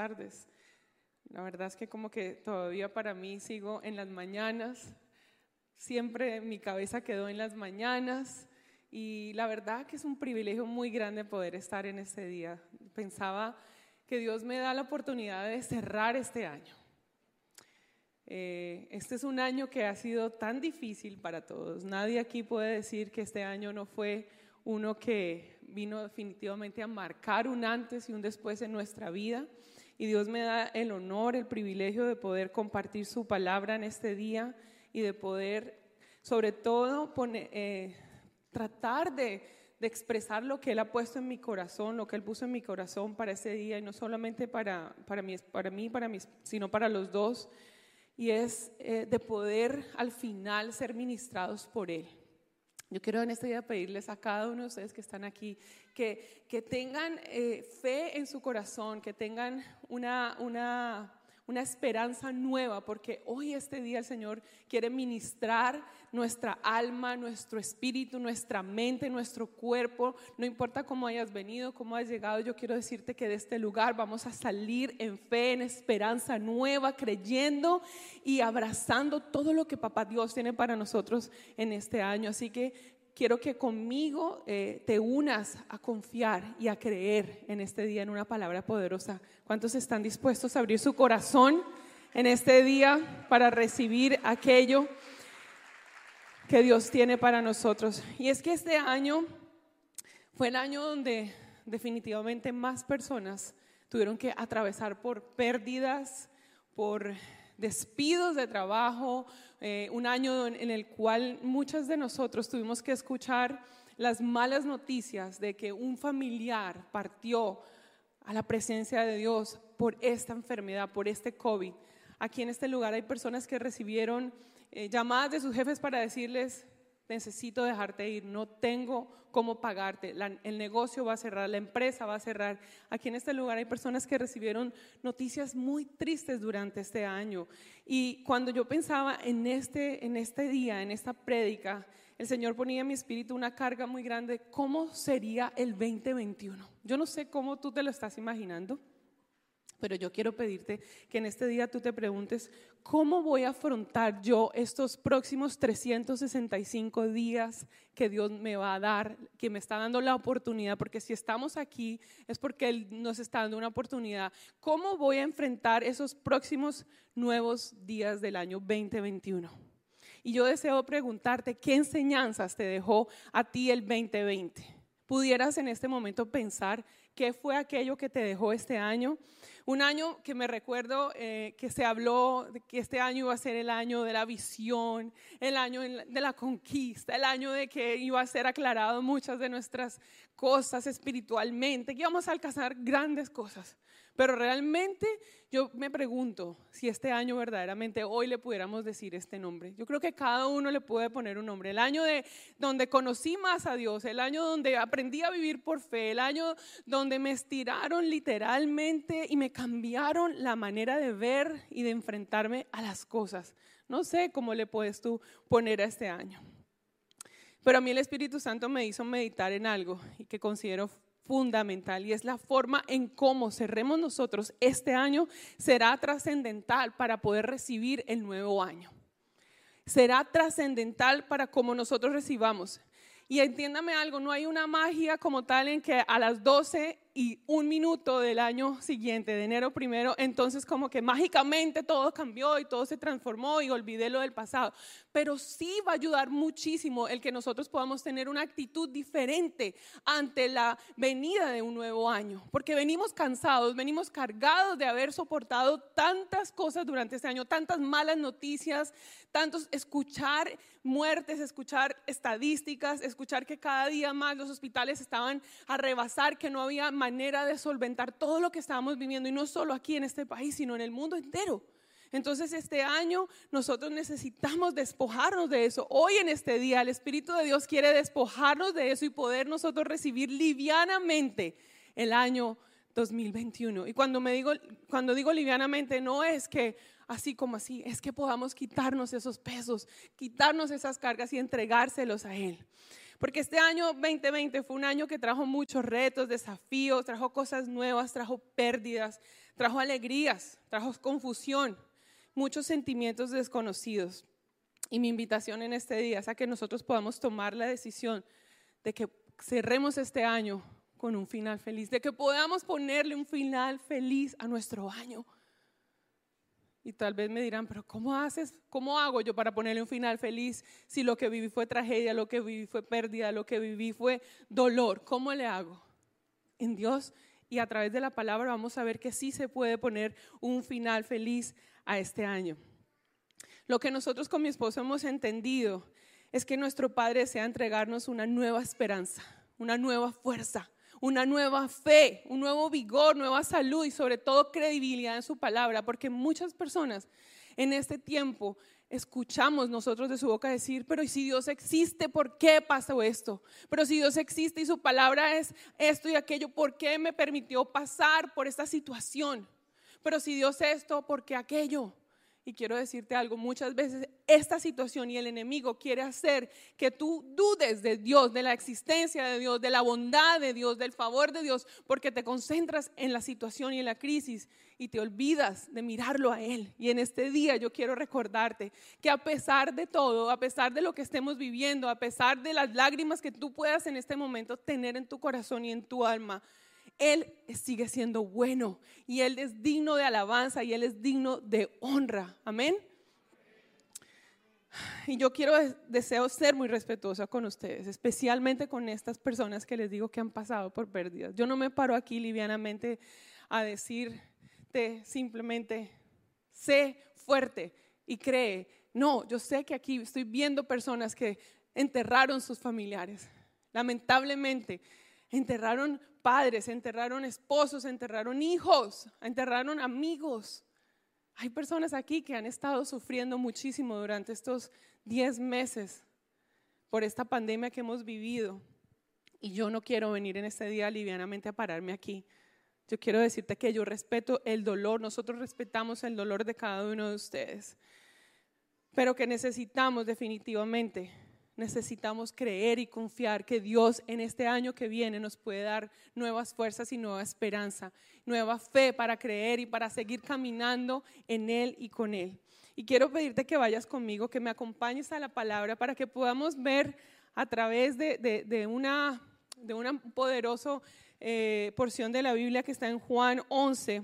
tardes. La verdad es que como que todavía para mí sigo en las mañanas, siempre mi cabeza quedó en las mañanas y la verdad que es un privilegio muy grande poder estar en este día. Pensaba que Dios me da la oportunidad de cerrar este año. Eh, este es un año que ha sido tan difícil para todos. Nadie aquí puede decir que este año no fue uno que vino definitivamente a marcar un antes y un después en nuestra vida. Y Dios me da el honor, el privilegio de poder compartir su palabra en este día y de poder, sobre todo, eh, tratar de, expresar lo que Él ha puesto en mi corazón, lo que Él puso en mi corazón para ese día, y no solamente para, para, mí, para mí, para sino para los dos, y es eh, de poder al final ser ministrados por Él. Yo quiero en este día pedirles a cada uno de ustedes que están aquí que, que tengan eh, fe en su corazón, que tengan una, una, una esperanza nueva, porque hoy este día el Señor quiere ministrar nuestra alma, nuestro espíritu, nuestra mente, nuestro cuerpo. No importa cómo hayas venido, cómo has llegado, yo quiero decirte que de este lugar vamos a salir en fe, en esperanza nueva, creyendo y abrazando todo lo que Papá Dios tiene para nosotros en este año. Así que quiero que conmigo eh, te unas a confiar y a creer en este día en una palabra poderosa. ¿Cuántos están dispuestos a abrir su corazón en este día para recibir aquello que Dios tiene para nosotros? Y es que este año fue el año donde definitivamente más personas tuvieron que atravesar por pérdidas, por despidos de trabajo, eh, un año en el cual muchas de nosotros tuvimos que escuchar las malas noticias de que un familiar partió a la presencia de Dios por esta enfermedad, por este COVID. Aquí en este lugar hay personas que recibieron eh, llamadas de sus jefes para decirles, necesito dejarte ir, no tengo cómo pagarte, el negocio va a cerrar, la empresa va a cerrar. Aquí en este lugar hay personas que recibieron noticias muy tristes durante este año. Y cuando yo pensaba en este, en este día, en esta prédica, el Señor ponía en mi espíritu una carga muy grande, ¿cómo sería el 2021? Yo no sé cómo tú te lo estás imaginando. Pero yo quiero pedirte que en este día tú te preguntes, ¿cómo voy a afrontar yo estos próximos 365 días que Dios me va a dar, que me está dando la oportunidad? Porque si estamos aquí es porque Él nos está dando una oportunidad. ¿Cómo voy a enfrentar esos próximos nuevos días del año 2021? Y yo deseo preguntarte, ¿qué enseñanzas te dejó a ti el 2020? ¿Pudieras en este momento pensar qué fue aquello que te dejó este año? Un año que me recuerdo eh, que se habló de que este año iba a ser el año de la visión, el año de la conquista, el año de que iba a ser aclarado muchas de nuestras cosas espiritualmente, que íbamos a alcanzar grandes cosas. Pero realmente yo me pregunto si este año verdaderamente hoy le pudiéramos decir este nombre. Yo creo que cada uno le puede poner un nombre. El año de donde conocí más a Dios, el año donde aprendí a vivir por fe, el año donde me estiraron literalmente y me cambiaron la manera de ver y de enfrentarme a las cosas. No sé cómo le puedes tú poner a este año. Pero a mí el Espíritu Santo me hizo meditar en algo y que considero fundamental y es la forma en cómo cerremos nosotros este año será trascendental para poder recibir el nuevo año. Será trascendental para cómo nosotros recibamos. Y entiéndame algo, no hay una magia como tal en que a las 12 y un minuto del año siguiente, de enero primero, entonces como que mágicamente todo cambió y todo se transformó y olvidé lo del pasado. Pero sí va a ayudar muchísimo el que nosotros podamos tener una actitud diferente ante la venida de un nuevo año, porque venimos cansados, venimos cargados de haber soportado tantas cosas durante este año, tantas malas noticias, tantos escuchar muertes, escuchar estadísticas, escuchar que cada día más los hospitales estaban a rebasar, que no había manera de solventar todo lo que estábamos viviendo, y no solo aquí en este país, sino en el mundo entero. Entonces este año nosotros necesitamos despojarnos de eso. Hoy en este día el Espíritu de Dios quiere despojarnos de eso y poder nosotros recibir livianamente el año 2021. Y cuando me digo cuando digo livianamente no es que así como así, es que podamos quitarnos esos pesos, quitarnos esas cargas y entregárselos a Él. Porque este año 2020 fue un año que trajo muchos retos, desafíos, trajo cosas nuevas, trajo pérdidas, trajo alegrías, trajo confusión, muchos sentimientos desconocidos. Y mi invitación en este día es a que nosotros podamos tomar la decisión de que cerremos este año con un final feliz, de que podamos ponerle un final feliz a nuestro año. Y tal vez me dirán, pero ¿cómo haces? ¿Cómo hago yo para ponerle un final feliz si lo que viví fue tragedia, lo que viví fue pérdida, lo que viví fue dolor? ¿Cómo le hago? En Dios y a través de la palabra vamos a ver que sí se puede poner un final feliz a este año. Lo que nosotros con mi esposo hemos entendido es que nuestro Padre desea entregarnos una nueva esperanza, una nueva fuerza, una nueva fe, un nuevo vigor, nueva salud y sobre todo credibilidad en su palabra, porque muchas personas en este tiempo escuchamos nosotros de su boca decir, pero si Dios existe, ¿por qué pasó esto? Pero si Dios existe y su palabra es esto y aquello, ¿por qué me permitió pasar por esta situación? Pero si Dios es esto, ¿por qué aquello? Y quiero decirte algo, muchas veces esta situación y el enemigo quiere hacer que tú dudes de Dios, de la existencia de Dios, de la bondad de Dios, del favor de Dios, porque te concentras en la situación y en la crisis y te olvidas de mirarlo a Él. Y en este día yo quiero recordarte que a pesar de todo, a pesar de lo que estemos viviendo, a pesar de las lágrimas que tú puedas en este momento tener en tu corazón y en tu alma, él sigue siendo bueno y Él es digno de alabanza y Él es digno de honra. Amén. Y yo quiero, deseo ser muy respetuosa con ustedes, especialmente con estas personas que les digo que han pasado por pérdidas. Yo no me paro aquí livianamente a decirte simplemente, sé fuerte y cree. No, yo sé que aquí estoy viendo personas que enterraron sus familiares. Lamentablemente, enterraron padres, enterraron esposos, enterraron hijos, enterraron amigos. Hay personas aquí que han estado sufriendo muchísimo durante estos 10 meses por esta pandemia que hemos vivido. Y yo no quiero venir en este día livianamente a pararme aquí. Yo quiero decirte que yo respeto el dolor, nosotros respetamos el dolor de cada uno de ustedes, pero que necesitamos definitivamente necesitamos creer y confiar que Dios en este año que viene nos puede dar nuevas fuerzas y nueva esperanza, nueva fe para creer y para seguir caminando en Él y con Él. Y quiero pedirte que vayas conmigo, que me acompañes a la palabra para que podamos ver a través de, una, de una poderosa eh, porción de la Biblia que está en Juan 11,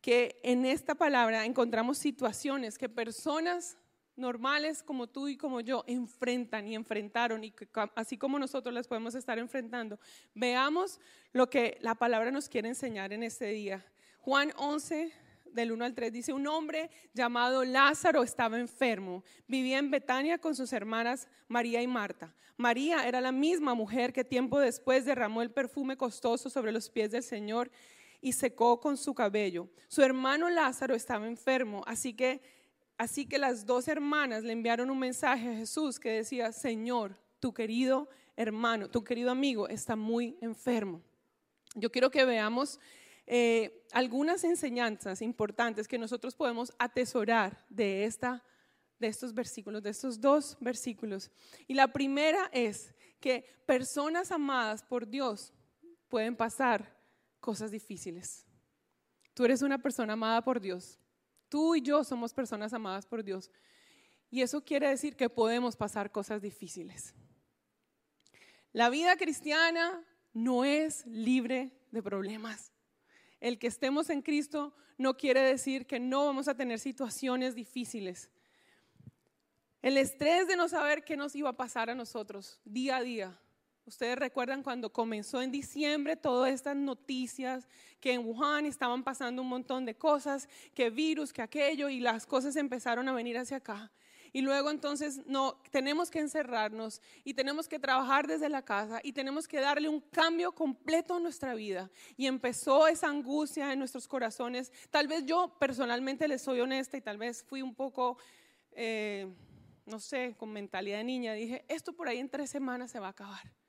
que en esta palabra encontramos situaciones que personas normales como tú y como yo enfrentan y enfrentaron y así como nosotros las podemos estar enfrentando. Veamos lo que la palabra nos quiere enseñar en este día. Juan 11 del 1 al 3 dice, un hombre llamado Lázaro estaba enfermo, vivía en Betania con sus hermanas María y Marta. María era la misma mujer que tiempo después derramó el perfume costoso sobre los pies del Señor y secó con su cabello. Su hermano Lázaro estaba enfermo, así que Así que las dos hermanas le enviaron un mensaje a Jesús que decía, Señor, tu querido hermano, tu querido amigo está muy enfermo. Yo quiero que veamos eh, algunas enseñanzas importantes que nosotros podemos atesorar de, esta, de estos versículos, de estos dos versículos. Y la primera es que personas amadas por Dios pueden pasar cosas difíciles. Tú eres una persona amada por Dios. Tú y yo somos personas amadas por Dios. Y eso quiere decir que podemos pasar cosas difíciles. La vida cristiana no es libre de problemas. El que estemos en Cristo no quiere decir que no vamos a tener situaciones difíciles. El estrés de no saber qué nos iba a pasar a nosotros día a día Ustedes recuerdan cuando comenzó en diciembre todas estas noticias que en Wuhan estaban pasando un montón de cosas, que virus, que aquello, y las cosas empezaron a venir hacia acá. Y luego entonces no, tenemos que encerrarnos y tenemos que trabajar desde la casa y tenemos que darle un cambio completo a nuestra vida. Y empezó esa angustia en nuestros corazones. Tal vez yo personalmente les soy honesta y tal vez fui un poco, eh, no sé, con mentalidad de niña. Dije, esto por ahí en tres semanas se va a acabar.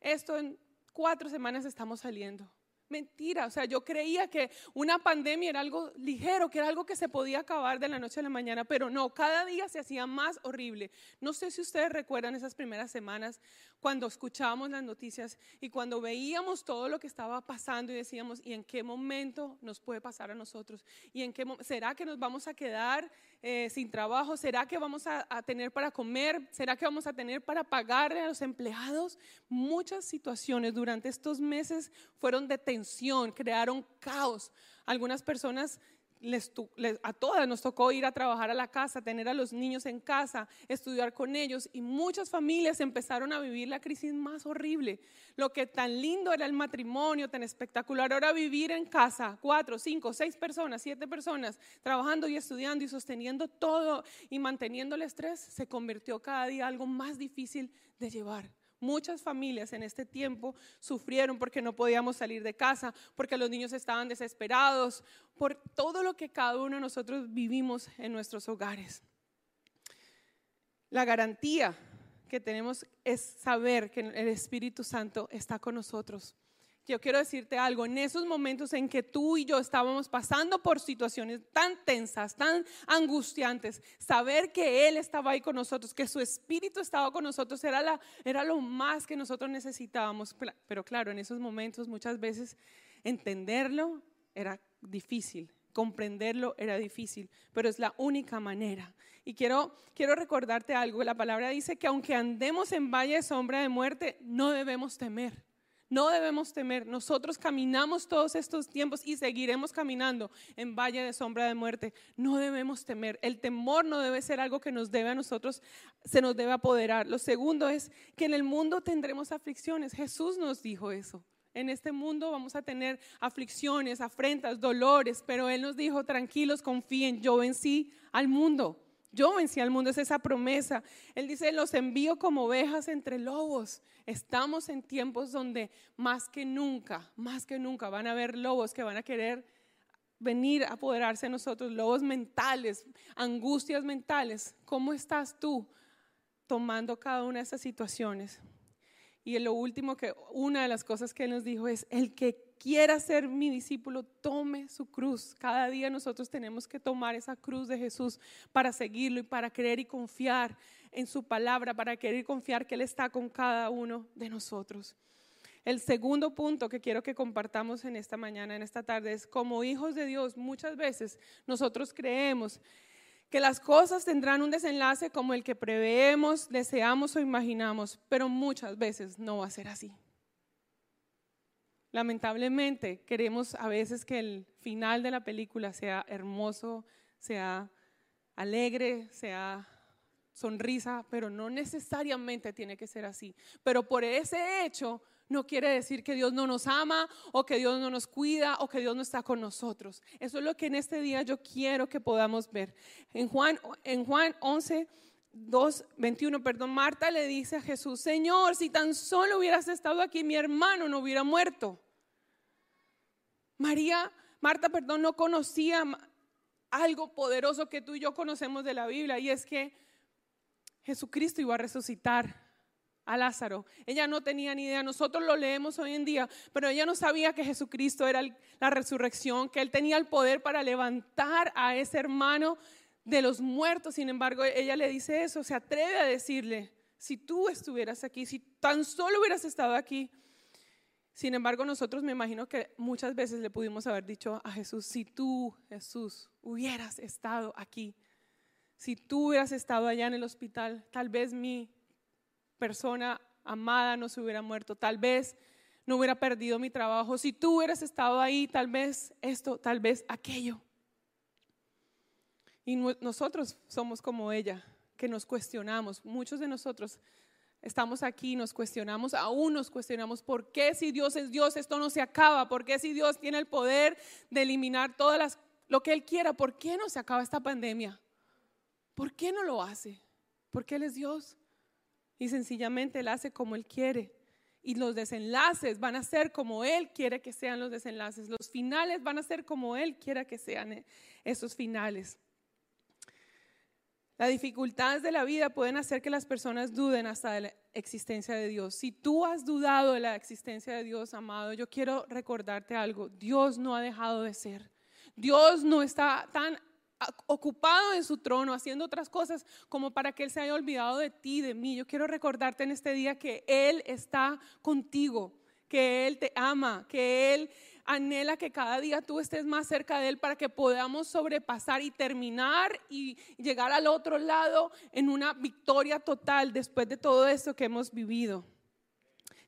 Esto en cuatro semanas estamos saliendo. Mentira, o sea, yo creía que una pandemia era algo ligero, que era algo que se podía acabar de la noche a la mañana, pero no, cada día se hacía más horrible. No sé si ustedes recuerdan esas primeras semanas cuando escuchábamos las noticias y cuando veíamos todo lo que estaba pasando y decíamos, ¿y en qué momento nos puede pasar a nosotros? ¿Y en qué será que nos vamos a quedar eh, sin trabajo? ¿Será que vamos a, a tener para comer? ¿Será que vamos a tener para pagarle a los empleados? Muchas situaciones durante estos meses fueron de tensión, crearon caos. Algunas personas a todas nos tocó ir a trabajar a la casa, tener a los niños en casa, estudiar con ellos y muchas familias empezaron a vivir la crisis más horrible. Lo que tan lindo era el matrimonio, tan espectacular, ahora vivir en casa, cuatro, cinco, seis personas, siete personas, trabajando y estudiando y sosteniendo todo y manteniendo el estrés, se convirtió cada día algo más difícil de llevar. Muchas familias en este tiempo sufrieron porque no podíamos salir de casa, porque los niños estaban desesperados, por todo lo que cada uno de nosotros vivimos en nuestros hogares. La garantía que tenemos es saber que el Espíritu Santo está con nosotros yo quiero decirte algo, en esos momentos en que tú y yo estábamos pasando por situaciones tan tensas, tan angustiantes, saber que Él estaba ahí con nosotros, que su Espíritu estaba con nosotros, era, la, era lo más que nosotros necesitábamos. Pero claro, en esos momentos muchas veces entenderlo era difícil, comprenderlo era difícil, pero es la única manera. Y quiero, quiero recordarte algo, la palabra dice que aunque andemos en valle de sombra de muerte, no debemos temer. No debemos temer. Nosotros caminamos todos estos tiempos y seguiremos caminando en valle de sombra de muerte. No debemos temer. El temor no debe ser algo que nos debe a nosotros, se nos debe apoderar. Lo segundo es que en el mundo tendremos aflicciones. Jesús nos dijo eso. En este mundo vamos a tener aflicciones, afrentas, dolores, pero Él nos dijo, tranquilos, confíen, yo vencí al mundo. Yo vencí al mundo, es esa promesa. Él dice, los envío como ovejas entre lobos. Estamos en tiempos donde más que nunca, más que nunca van a haber lobos que van a querer venir a apoderarse de nosotros, lobos mentales, angustias mentales. ¿Cómo estás tú tomando cada una de esas situaciones? Y lo último que una de las cosas que él nos dijo es, el que quiera ser mi discípulo, tome su cruz. Cada día nosotros tenemos que tomar esa cruz de Jesús para seguirlo y para creer y confiar en su palabra, para querer confiar que Él está con cada uno de nosotros. El segundo punto que quiero que compartamos en esta mañana, en esta tarde, es como hijos de Dios, muchas veces nosotros creemos que las cosas tendrán un desenlace como el que preveemos, deseamos o imaginamos, pero muchas veces no va a ser así. Lamentablemente queremos a veces que el final de la película sea hermoso, sea alegre, sea sonrisa, pero no necesariamente tiene que ser así. Pero por ese hecho no quiere decir que Dios no nos ama o que Dios no nos cuida o que Dios no está con nosotros. Eso es lo que en este día yo quiero que podamos ver. En Juan, en Juan 11, 2, 21, perdón, Marta le dice a Jesús, Señor, si tan solo hubieras estado aquí, mi hermano no hubiera muerto. María, Marta, perdón, no conocía algo poderoso que tú y yo conocemos de la Biblia y es que Jesucristo iba a resucitar a Lázaro. Ella no tenía ni idea, nosotros lo leemos hoy en día, pero ella no sabía que Jesucristo era la resurrección, que él tenía el poder para levantar a ese hermano de los muertos. Sin embargo, ella le dice eso, se atreve a decirle, si tú estuvieras aquí, si tan solo hubieras estado aquí. Sin embargo, nosotros me imagino que muchas veces le pudimos haber dicho a Jesús, si tú, Jesús, hubieras estado aquí, si tú hubieras estado allá en el hospital, tal vez mi persona amada no se hubiera muerto, tal vez no hubiera perdido mi trabajo, si tú hubieras estado ahí, tal vez esto, tal vez aquello. Y nosotros somos como ella, que nos cuestionamos. Muchos de nosotros estamos aquí, nos cuestionamos, aún nos cuestionamos, ¿por qué si Dios es Dios esto no se acaba? ¿Por qué si Dios tiene el poder de eliminar todas las, lo que Él quiera, ¿por qué no se acaba esta pandemia? ¿Por qué no lo hace? Porque Él es Dios. Y sencillamente Él hace como Él quiere. Y los desenlaces van a ser como Él quiere que sean los desenlaces. Los finales van a ser como Él quiera que sean eh, esos finales. Las dificultades de la vida pueden hacer que las personas duden hasta de la existencia de Dios. Si tú has dudado de la existencia de Dios, amado, yo quiero recordarte algo. Dios no ha dejado de ser. Dios no está tan ocupado en su trono haciendo otras cosas como para que Él se haya olvidado de ti, de mí. Yo quiero recordarte en este día que Él está contigo, que Él te ama, que Él anhela que cada día tú estés más cerca de Él para que podamos sobrepasar y terminar y llegar al otro lado en una victoria total después de todo esto que hemos vivido.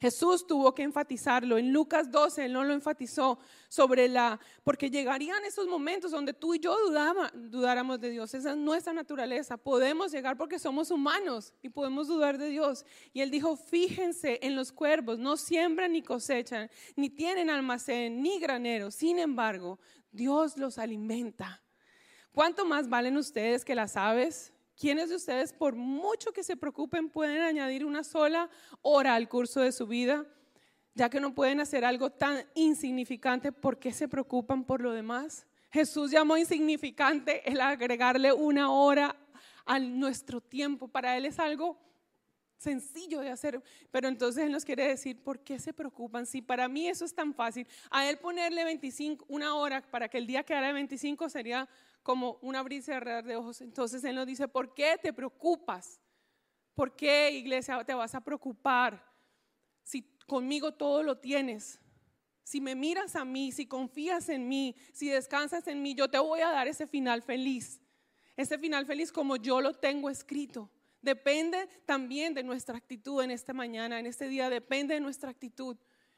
Jesús tuvo que enfatizarlo. En Lucas 12 él no lo enfatizó sobre la, porque llegarían esos momentos donde tú y yo dudaba, dudáramos de Dios. Esa es nuestra naturaleza. Podemos llegar porque somos humanos y podemos dudar de Dios. Y él dijo, fíjense en los cuervos, no siembran ni cosechan, ni tienen almacén, ni granero. Sin embargo, Dios los alimenta. ¿Cuánto más valen ustedes que las aves? ¿Quiénes de ustedes, por mucho que se preocupen, pueden añadir una sola hora al curso de su vida? Ya que no pueden hacer algo tan insignificante, ¿por qué se preocupan por lo demás? Jesús llamó insignificante el agregarle una hora a nuestro tiempo. Para Él es algo sencillo de hacer, pero entonces Él nos quiere decir, ¿por qué se preocupan? Si para mí eso es tan fácil, a Él ponerle 25, una hora para que el día quedara de 25 sería como un abrir y cerrar de ojos. Entonces Él nos dice, ¿por qué te preocupas? ¿Por qué, iglesia, te vas a preocupar si conmigo todo lo tienes? Si me miras a mí, si confías en mí, si descansas en mí, yo te voy a dar ese final feliz. Ese final feliz como yo lo tengo escrito. Depende también de nuestra actitud en esta mañana, en este día, depende de nuestra actitud.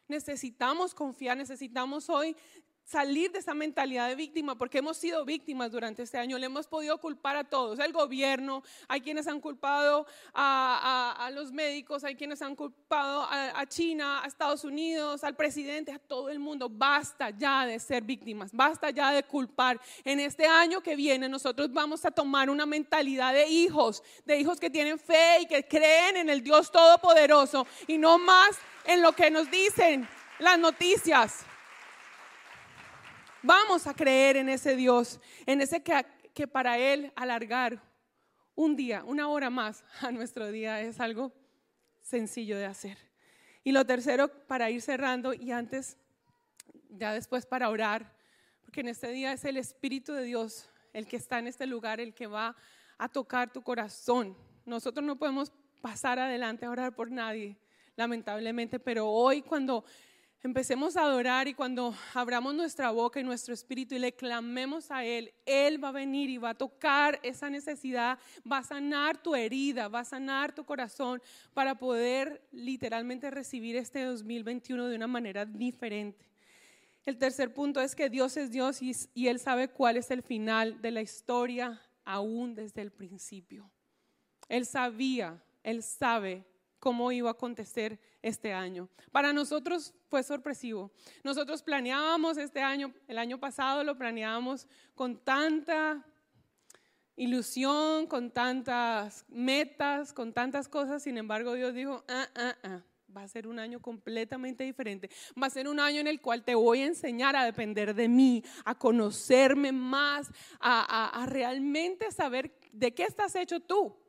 Necesitamos confiar, necesitamos hoy salir de esa mentalidad de víctima, porque hemos sido víctimas durante este año, le hemos podido culpar a todos, el gobierno, hay quienes han culpado a, los médicos, hay quienes han culpado a, China, a Estados Unidos, al presidente, a todo el mundo. Basta ya de ser víctimas, basta ya de culpar. En este año que viene nosotros vamos a tomar una mentalidad de hijos, de hijos que tienen fe y que creen en el Dios Todopoderoso y no más en lo que nos dicen las noticias. Vamos a creer en ese Dios, en ese que, para Él alargar un día, una hora más a nuestro día es algo sencillo de hacer. Y lo tercero, para ir cerrando y antes, ya después para orar, porque en este día es el Espíritu de Dios el que está en este lugar, el que va a tocar tu corazón. Nosotros no podemos pasar adelante a orar por nadie, lamentablemente, pero hoy cuando empecemos a adorar y cuando abramos nuestra boca y nuestro espíritu y le clamemos a Él, Él va a venir y va a tocar esa necesidad, va a sanar tu herida, va a sanar tu corazón para poder literalmente recibir este 2021 de una manera diferente. El tercer punto es que Dios es Dios y, Él sabe cuál es el final de la historia aún desde el principio. Él sabía, Él sabe cómo iba a acontecer este año. Para nosotros fue sorpresivo. Nosotros planeábamos este año, el año pasado lo planeábamos con tanta ilusión, con tantas metas, con tantas cosas. Sin embargo, Dios dijo, ah, ah, ah, va a ser un año completamente diferente. Va a ser un año en el cual te voy a enseñar a depender de mí, a conocerme más, a, a realmente saber de qué estás hecho tú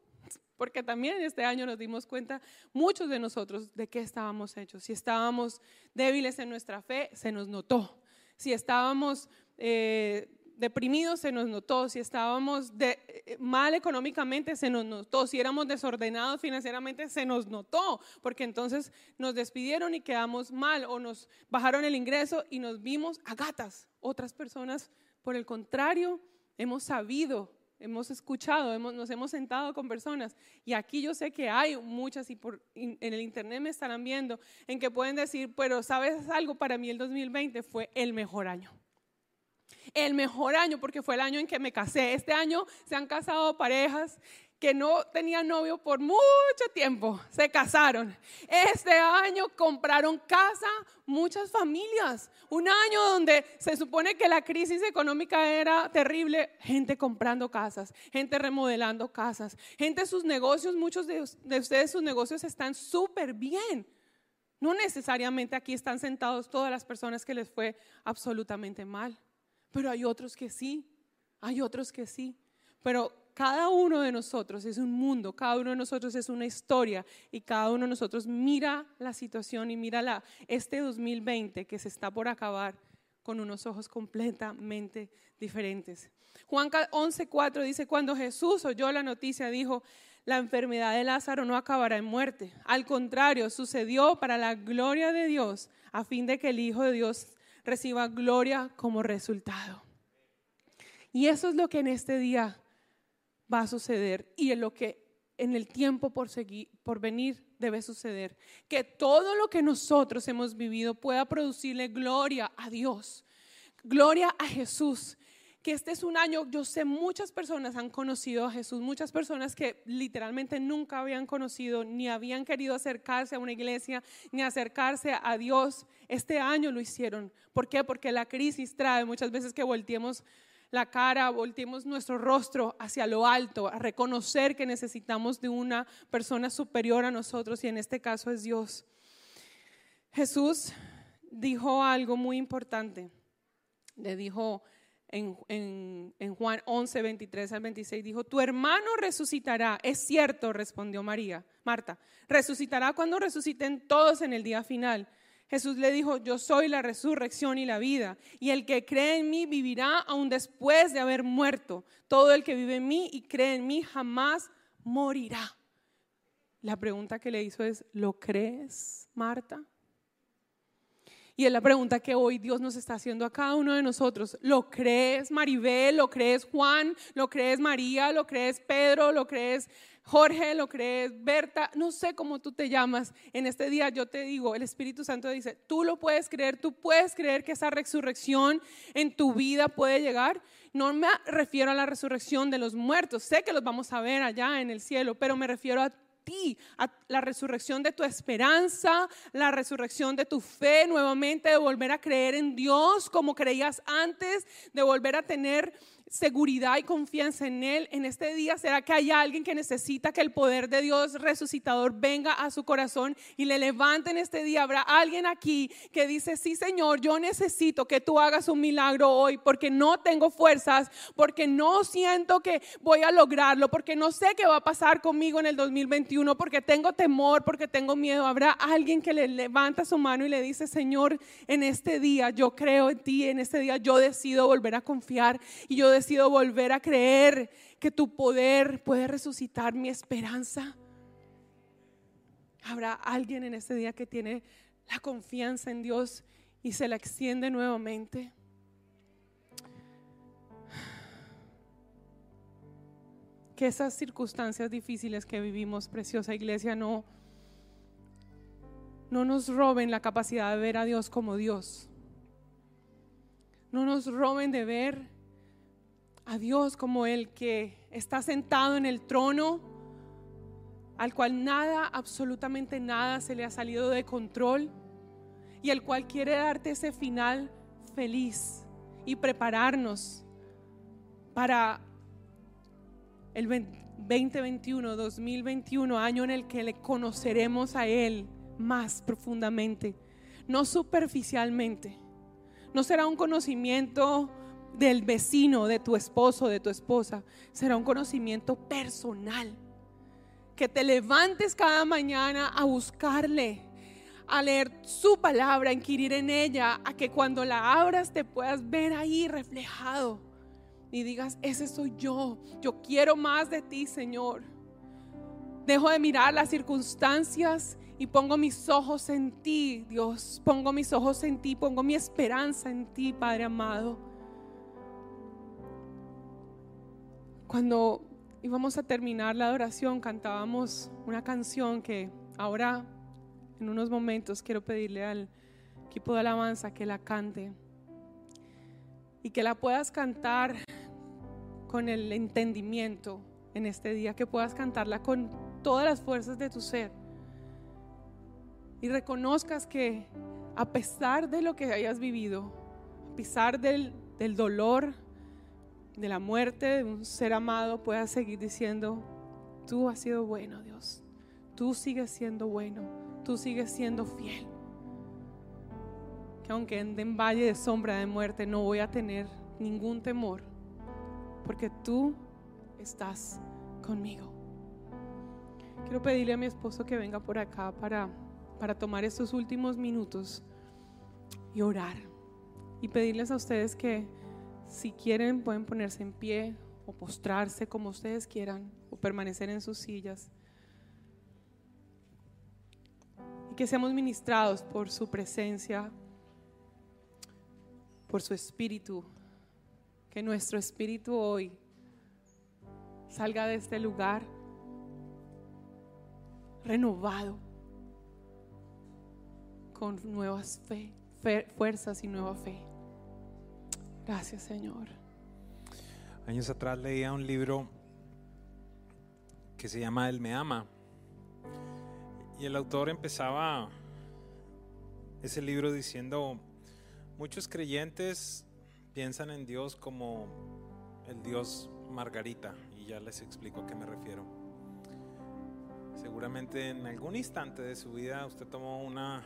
porque también este año nos dimos cuenta muchos de nosotros de qué estábamos hechos. Si estábamos débiles en nuestra fe, se nos notó. Si estábamos eh, deprimidos, se nos notó. Si estábamos de, eh, mal económicamente, se nos notó. Si éramos desordenados financieramente, se nos notó. Porque entonces nos despidieron y quedamos mal o nos bajaron el ingreso y nos vimos a gatas. Otras personas, por el contrario, hemos sabido hemos escuchado, nos hemos sentado con personas y aquí yo sé que hay muchas y por, en el internet me estarán viendo en que pueden decir, pero sabes algo, para mí el 2020 fue el mejor año. El mejor año porque fue el año en que me casé. Este año se han casado parejas que no tenían novio por mucho tiempo, se casaron. Este año compraron casa muchas familias. Un año donde se supone que la crisis económica era terrible, gente comprando casas, gente remodelando casas, gente sus negocios, muchos de, de ustedes sus negocios están súper bien. No necesariamente aquí están sentados todas las personas que les fue absolutamente mal, pero hay otros que sí, hay otros que sí. Pero cada uno de nosotros es un mundo, cada uno de nosotros es una historia y cada uno de nosotros mira la situación y mira la, este 2020 que se está por acabar con unos ojos completamente diferentes. Juan 11:4 dice, cuando Jesús oyó la noticia, dijo, la enfermedad de Lázaro no acabará en muerte. Al contrario, sucedió para la gloria de Dios, a fin de que el Hijo de Dios reciba gloria como resultado. Y eso es lo que en este día va a suceder y en lo que en el tiempo por, seguir, por venir debe suceder. Que todo lo que nosotros hemos vivido pueda producirle gloria a Dios, gloria a Jesús que este es un año, yo sé muchas personas han conocido a Jesús, muchas personas que literalmente nunca habían conocido ni habían querido acercarse a una iglesia ni acercarse a Dios. Este año lo hicieron. ¿Por qué? Porque la crisis trae muchas veces que volteemos la cara, volteemos nuestro rostro hacia lo alto, a reconocer que necesitamos de una persona superior a nosotros y en este caso es Dios. Jesús dijo algo muy importante. Le dijo, en, Juan 11, 23 al 26, dijo, tu hermano resucitará. Es cierto, respondió María, Marta, resucitará cuando resuciten todos en el día final. Jesús le dijo, yo soy la resurrección y la vida, y el que cree en mí vivirá aún después de haber muerto. Todo el que vive en mí y cree en mí jamás morirá. La pregunta que le hizo es, ¿lo crees, Marta? Y es la pregunta que hoy Dios nos está haciendo a cada uno de nosotros. ¿Lo crees Maribel? ¿Lo crees Juan? ¿Lo crees María? ¿Lo crees Pedro? ¿Lo crees Jorge? ¿Lo crees Berta? No sé cómo tú te llamas. En este día yo te digo, el Espíritu Santo dice, tú lo puedes creer, tú puedes creer que esa resurrección en tu vida puede llegar. No me refiero a la resurrección de los muertos, sé que los vamos a ver allá en el cielo, pero me refiero a ti, a la resurrección de tu esperanza, la resurrección de tu fe nuevamente, de volver a creer en Dios como creías antes, de volver a tener seguridad y confianza en Él en este día? ¿Será que hay alguien que necesita que el poder de Dios resucitador venga a su corazón y le levante en este día? ¿Habrá alguien aquí que dice, sí Señor, yo necesito que tú hagas un milagro hoy porque no tengo fuerzas, porque no siento que voy a lograrlo, porque no sé qué va a pasar conmigo en el 2021, porque tengo temor, porque tengo miedo? ¿Habrá alguien que le levanta su mano y le dice, Señor, en este día yo creo en ti, en este día yo decido volver a confiar y yo decido decido volver a creer que tu poder puede resucitar mi esperanza. Habrá alguien en este día que tiene la confianza en Dios y se la extiende nuevamente. Que esas circunstancias difíciles que vivimos, preciosa iglesia, no, no nos roben la capacidad de ver a Dios como Dios. No nos roben de ver a Dios como el que está sentado en el trono, al cual nada, absolutamente nada se le ha salido de control y el cual quiere darte ese final feliz y prepararnos para el 2021, 2021, año en el que le conoceremos a Él más profundamente, no superficialmente. No será un conocimiento del vecino, de tu esposo, de tu esposa. Será un conocimiento personal. Que te levantes cada mañana a buscarle, a leer su palabra, a inquirir en ella, a que cuando la abras te puedas ver ahí reflejado y digas, ese soy yo, yo quiero más de ti, Señor. Dejo de mirar las circunstancias y pongo mis ojos en ti, Dios. Pongo mis ojos en ti, pongo mi esperanza en ti, Padre amado. Cuando íbamos a terminar la adoración, cantábamos una canción que ahora, en unos momentos, quiero pedirle al equipo de alabanza que la cante y que la puedas cantar con el entendimiento en este día, que puedas cantarla con todas las fuerzas de tu ser y reconozcas que a pesar de lo que hayas vivido, a pesar del, del dolor, de la muerte de un ser amado puedas seguir diciendo, tú has sido bueno, Dios. Tú sigues siendo bueno. Tú sigues siendo fiel. Que aunque ande en valle de sombra de muerte, no voy a tener ningún temor. Porque tú estás conmigo. Quiero pedirle a mi esposo que venga por acá para, para tomar estos últimos minutos y orar. Y pedirles a ustedes que si quieren pueden ponerse en pie o postrarse como ustedes quieran o permanecer en sus sillas. Y que seamos ministrados por su presencia, por su espíritu. Que nuestro espíritu hoy salga de este lugar renovado con nuevas fuerzas y nueva fe. Gracias Señor. Años atrás leía un libro que se llama Él me ama. Y el autor empezaba ese libro diciendo, muchos creyentes piensan en Dios como el Dios Margarita, y ya les explico a qué me refiero. Seguramente en algún instante de su vida usted tomó una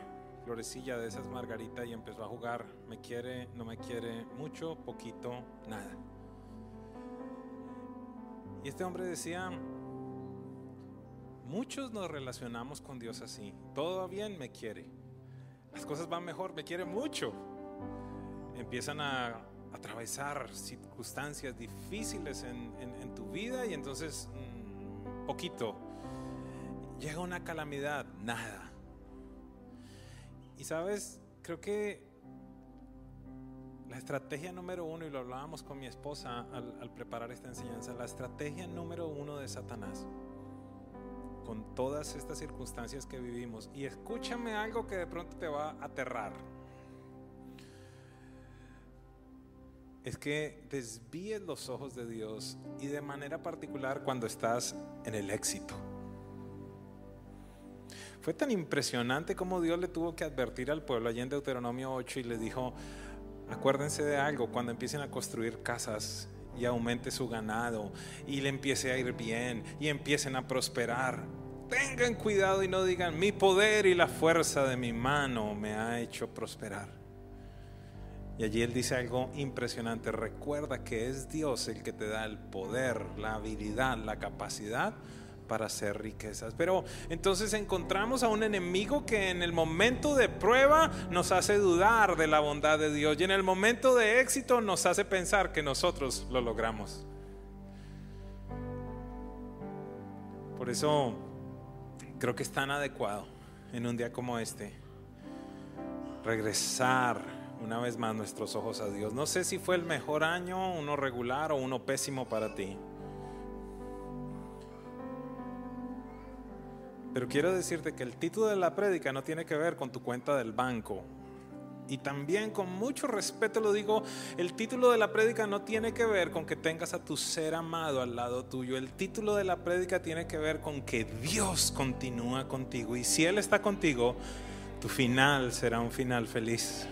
florecilla de esas margarita y empezó a jugar, me quiere, no me quiere, mucho, poquito, nada. Y este hombre decía, muchos nos relacionamos con Dios así, todo bien, me quiere, las cosas van mejor, me quiere mucho. Empiezan a atravesar circunstancias difíciles en, tu vida y entonces mm, poquito. Llega una calamidad, nada. Y sabes, creo que la estrategia número uno, y lo hablábamos con mi esposa al, preparar esta enseñanza, la estrategia número uno de Satanás, con todas estas circunstancias que vivimos, y escúchame algo que de pronto te va a aterrar, es que desvíes los ojos de Dios y de manera particular cuando estás en el éxito. Fue tan impresionante como Dios le tuvo que advertir al pueblo allí en Deuteronomio 8 y le dijo, acuérdense de algo, cuando empiecen a construir casas y aumente su ganado y le empiece a ir bien y empiecen a prosperar, tengan cuidado y no digan, mi poder y la fuerza de mi mano me ha hecho prosperar. Y allí él dice algo impresionante. Recuerda que es Dios el que te da el poder, la habilidad, la capacidad para hacer riquezas. Pero entonces encontramos a un enemigo que en el momento de prueba nos hace dudar de la bondad de Dios y en el momento de éxito nos hace pensar que nosotros lo logramos. Por eso creo que es tan adecuado en un día como este regresar una vez más nuestros ojos a Dios. No sé si fue el mejor año, uno regular o uno pésimo para ti. Pero quiero decirte que el título de la prédica no tiene que ver con tu cuenta del banco. Y también con mucho respeto lo digo, el título de la prédica no tiene que ver con que tengas a tu ser amado al lado tuyo. El título de la prédica tiene que ver con que Dios continúa contigo. Y si Él está contigo, tu final será un final feliz.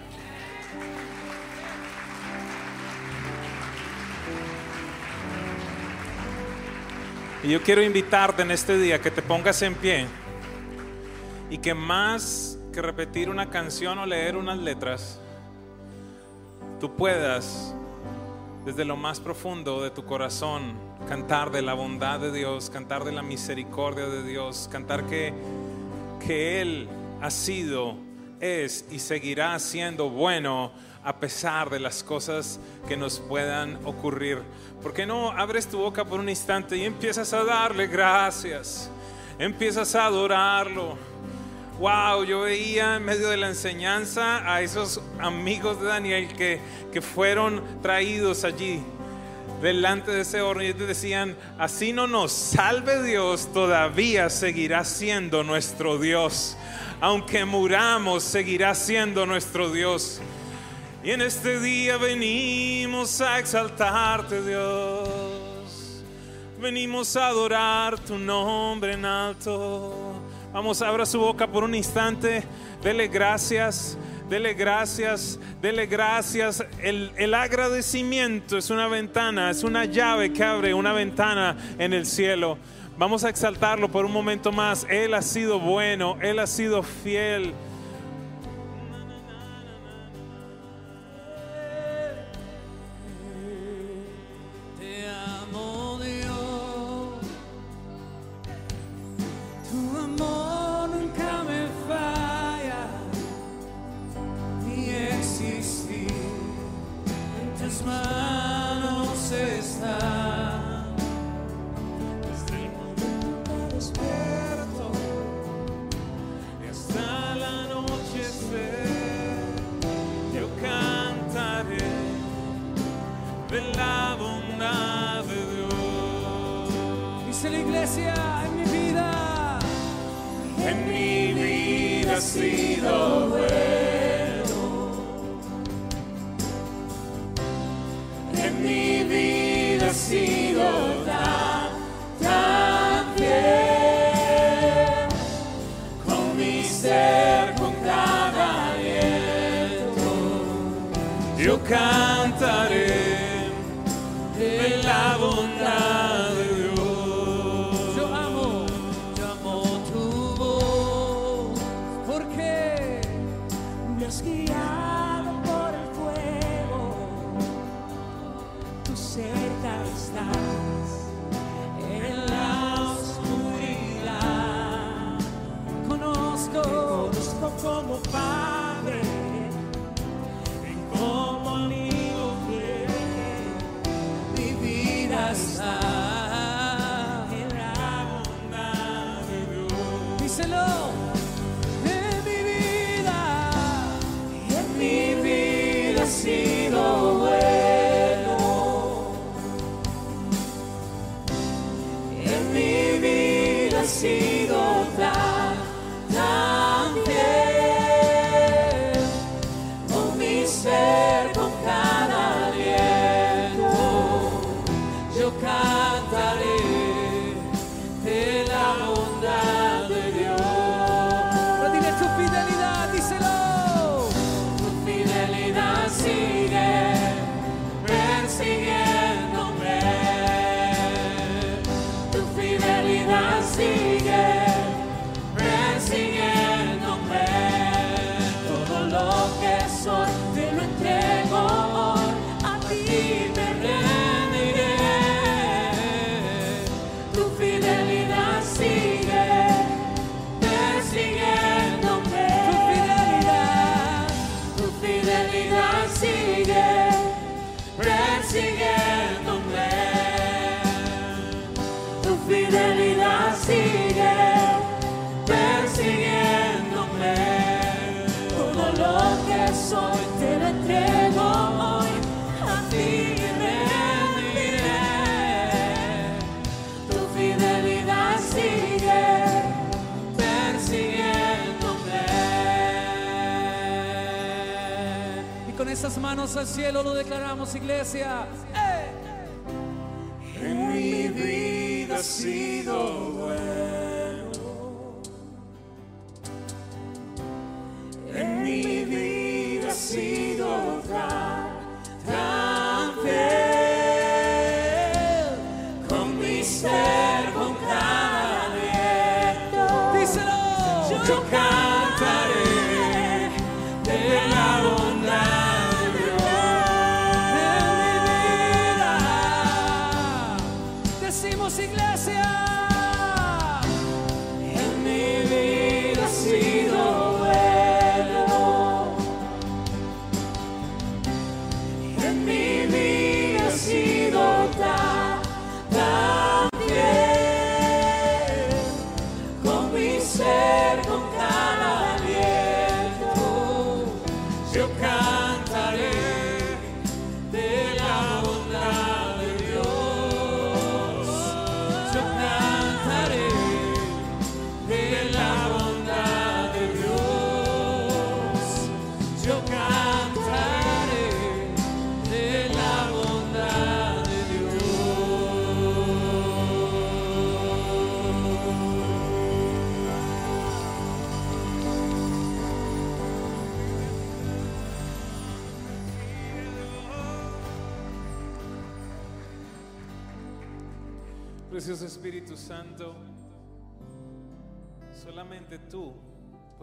Y yo quiero invitarte en este día que te pongas en pie y que más que repetir una canción o leer unas letras, tú puedas desde lo más profundo de tu corazón cantar de la bondad de Dios, cantar de la misericordia de Dios, cantar que, que Él ha sido, es y seguirá siendo bueno a pesar de las cosas que nos puedan ocurrir. ¿Por qué no abres tu boca por un instante y empiezas a darle gracias? Empiezas a adorarlo. Wow, yo veía en medio de la enseñanza a esos amigos de Daniel que, que fueron traídos allí delante de ese horno y ellos decían, así no nos salve Dios, todavía seguirá siendo nuestro Dios. Aunque muramos, seguirá siendo nuestro Dios. Y en este día venimos a exaltarte, Dios. Venimos a adorar tu nombre en alto. Vamos, abra su boca por un instante. Dele gracias, dele gracias, dele gracias. El, el agradecimiento es una ventana, es una llave que abre una ventana en el cielo. Vamos a exaltarlo por un momento más. Él ha sido bueno, Él ha sido fiel. manos al cielo, lo declaramos, iglesia. ¡Eh! En mi vida ha sido bueno.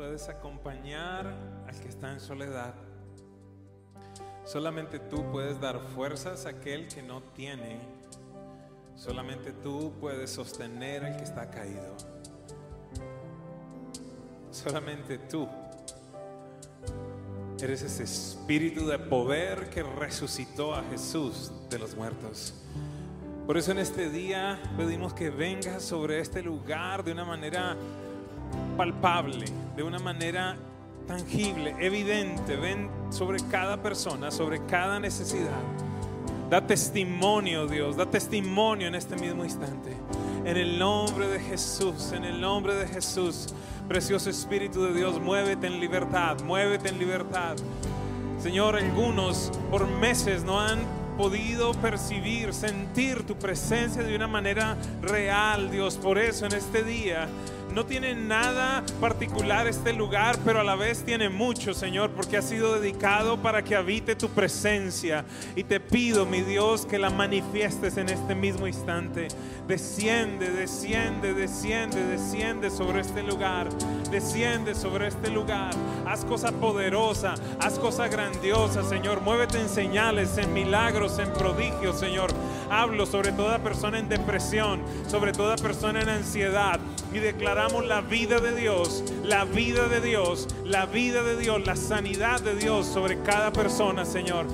puedes acompañar al que está en soledad. Solamente tú puedes dar fuerzas a aquel que no tiene. Solamente tú puedes sostener al que está caído. Solamente tú eres ese espíritu de poder que resucitó a Jesús de los muertos. Por eso en este día pedimos que vengas sobre este lugar de una manera palpable, de una manera tangible, evidente. Ven sobre cada persona, sobre cada necesidad. Da testimonio, Dios, da testimonio en este mismo instante. En el nombre de Jesús, en el nombre de Jesús, precioso Espíritu de Dios, muévete en libertad, muévete en libertad. Señor, algunos por meses no han podido percibir, sentir tu presencia de una manera real, Dios. Por eso en este día no tiene nada particular este lugar, pero a la vez tiene mucho, Señor, porque ha sido dedicado para que habite tu presencia. Y te pido, mi Dios, que la manifiestes en este mismo instante. Desciende, desciende, desciende, desciende sobre este lugar. Desciende sobre este lugar. Haz cosa poderosa, haz cosa grandiosa, Señor. Muévete en señales, en milagros, en prodigios, Señor. Hablo sobre toda persona en depresión, sobre toda persona en ansiedad y declaramos la vida de Dios, la vida de Dios, la vida de Dios, la sanidad de Dios sobre cada persona, Señor.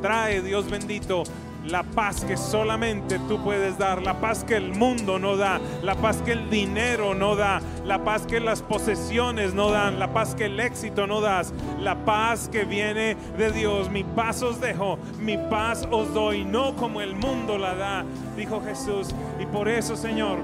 Trae, Dios bendito, la paz que solamente tú puedes dar, la paz que el mundo no da, la paz que el dinero no da, la paz que las posesiones no dan, la paz que el éxito no das, la paz que viene de Dios. Mi paz os dejo, mi paz os doy, no como el mundo la da, dijo Jesús. Y por eso, Señor,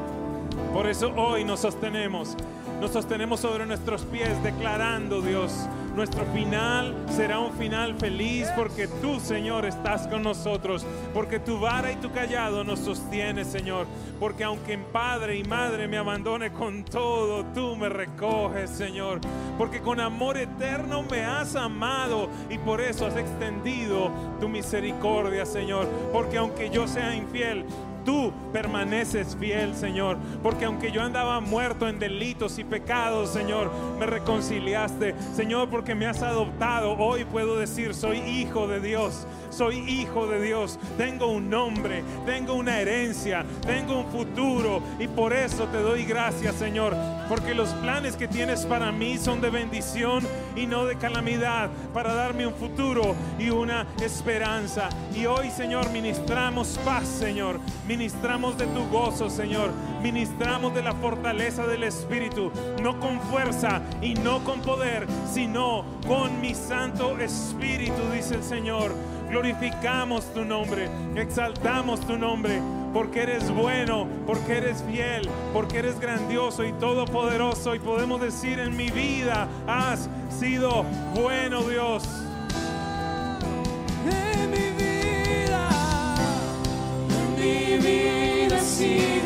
por eso hoy nos sostenemos, nos sostenemos sobre nuestros pies declarando, Dios, nuestro final será un final feliz porque tú, Señor, estás con nosotros, porque tu vara y tu callado nos sostiene, Señor, porque aunque padre y madre me abandone con todo, tú me recoges, Señor, porque con amor eterno me has amado y por eso has extendido tu misericordia, Señor, porque aunque yo sea infiel, tú permaneces fiel, Señor. Porque aunque yo andaba muerto en delitos y pecados, Señor, me reconciliaste. Señor, porque me has adoptado, hoy puedo decir, soy hijo de Dios. Soy hijo de Dios. Tengo un nombre, tengo una herencia, tengo un futuro. Y por eso te doy gracias, Señor. Porque los planes que tienes para mí son de bendición y no de calamidad. Para darme un futuro y una esperanza. Y hoy, Señor, ministramos paz, Señor. Ministramos de tu gozo, Señor. Ministramos de la fortaleza del Espíritu. No con fuerza y no con poder, sino con mi Santo Espíritu, dice el Señor. Glorificamos tu nombre, exaltamos tu nombre, porque eres bueno, porque eres fiel, porque eres grandioso y todopoderoso. Y podemos decir en mi vida, has sido bueno Dios. En mi vida, en mi vida ha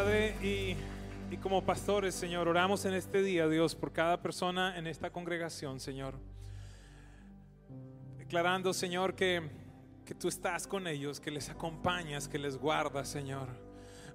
Padre, y, y como pastores, Señor, oramos en este día, Dios, por cada persona en esta congregación, Señor. Declarando, Señor, que, que tú estás con ellos, que les acompañas, que les guardas, Señor.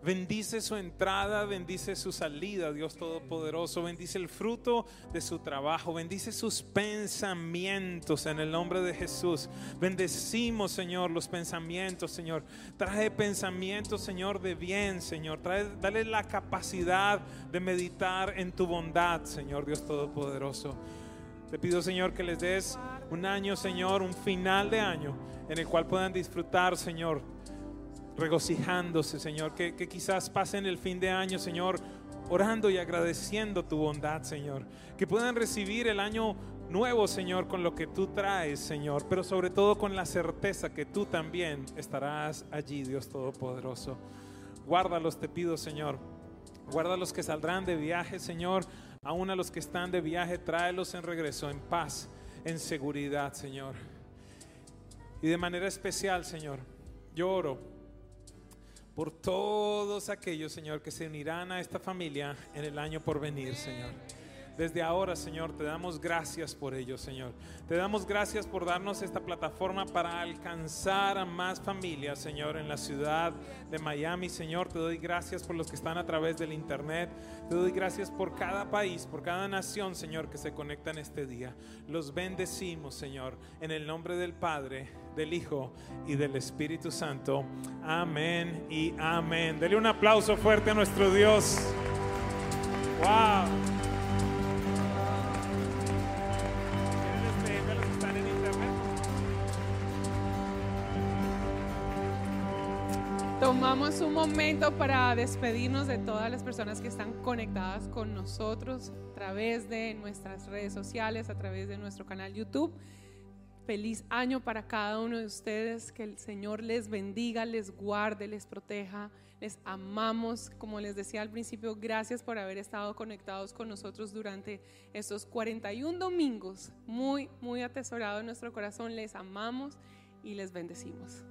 Bendice su entrada, bendice su salida, Dios Todopoderoso. Bendice el fruto de su trabajo, bendice sus pensamientos en el nombre de Jesús. Bendecimos, Señor, los pensamientos, Señor. Trae pensamientos, Señor, de bien, Señor. Trae, dale la capacidad de meditar en tu bondad, Señor Dios Todopoderoso. Te pido, Señor, que les des un año, Señor, un final de año en el cual puedan disfrutar, Señor, regocijándose, Señor, que, que quizás pasen el fin de año, Señor, orando y agradeciendo tu bondad, Señor. Que puedan recibir el año nuevo, Señor, con lo que tú traes, Señor, pero sobre todo con la certeza que tú también estarás allí, Dios Todopoderoso. Guárdalos, te pido, Señor. Guarda los que saldrán de viaje, Señor. Aún a los que están de viaje, tráelos en regreso, en paz, en seguridad, Señor. Y de manera especial, Señor, yo oro por todos aquellos, Señor, que se unirán a esta familia en el año por venir, Señor. Desde ahora, Señor, te damos gracias por ello, Señor. Te damos gracias por darnos esta plataforma para alcanzar a más familias, Señor, en la ciudad de Miami, Señor. Te doy gracias por los que están a través del Internet. Te doy gracias por cada país, por cada nación, Señor, que se conecta en este día. Los bendecimos, Señor, en el nombre del Padre, del Hijo y del Espíritu Santo. Amén y amén. Dele un aplauso fuerte a nuestro Dios. Wow. Tomamos un momento para despedirnos de todas las personas que están conectadas con nosotros a través de nuestras redes sociales, a través de nuestro canal YouTube. Feliz año para cada uno de ustedes, que el Señor les bendiga, les guarde, les proteja, les amamos. Como les decía al principio, gracias por haber estado conectados con nosotros durante estos 41 domingos, muy, muy atesorado en nuestro corazón. Les amamos y les bendecimos.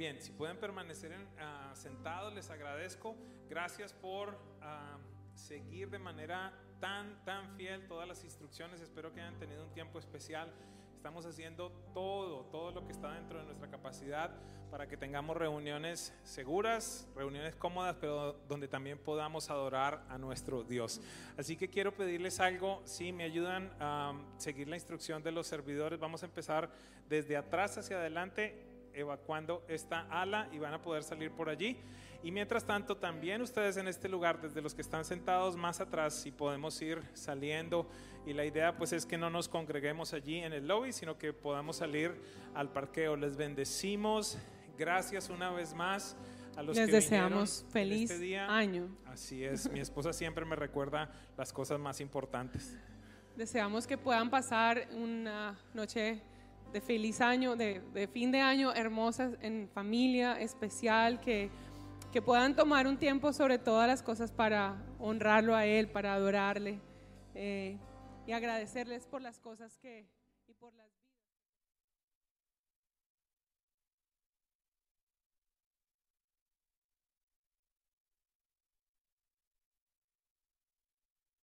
Bien, si pueden permanecer ah, sentados, les agradezco. Gracias por ah, seguir de manera tan, tan fiel todas las instrucciones. Espero que hayan tenido un tiempo especial. Estamos haciendo todo, todo lo que está dentro de nuestra capacidad para que tengamos reuniones seguras, reuniones cómodas, pero donde también podamos adorar a nuestro Dios. Así que quiero pedirles algo, si me ayudan a seguir la instrucción de los servidores, vamos a empezar desde atrás hacia adelante evacuando esta ala y van a poder salir por allí. Y mientras tanto, también ustedes en este lugar, desde los que están sentados más atrás, si podemos ir saliendo. Y la idea pues es que no nos congreguemos allí en el lobby, sino que podamos salir al parqueo. Les bendecimos. Gracias una vez más. A los Les que deseamos feliz este día. año. Así es, mi esposa siempre me recuerda las cosas más importantes. Deseamos que puedan pasar una noche de feliz año, de, de fin de año hermosa en familia, especial, que, que puedan tomar un tiempo sobre todas las cosas para honrarlo a Él, para adorarle eh, y agradecerles por las cosas que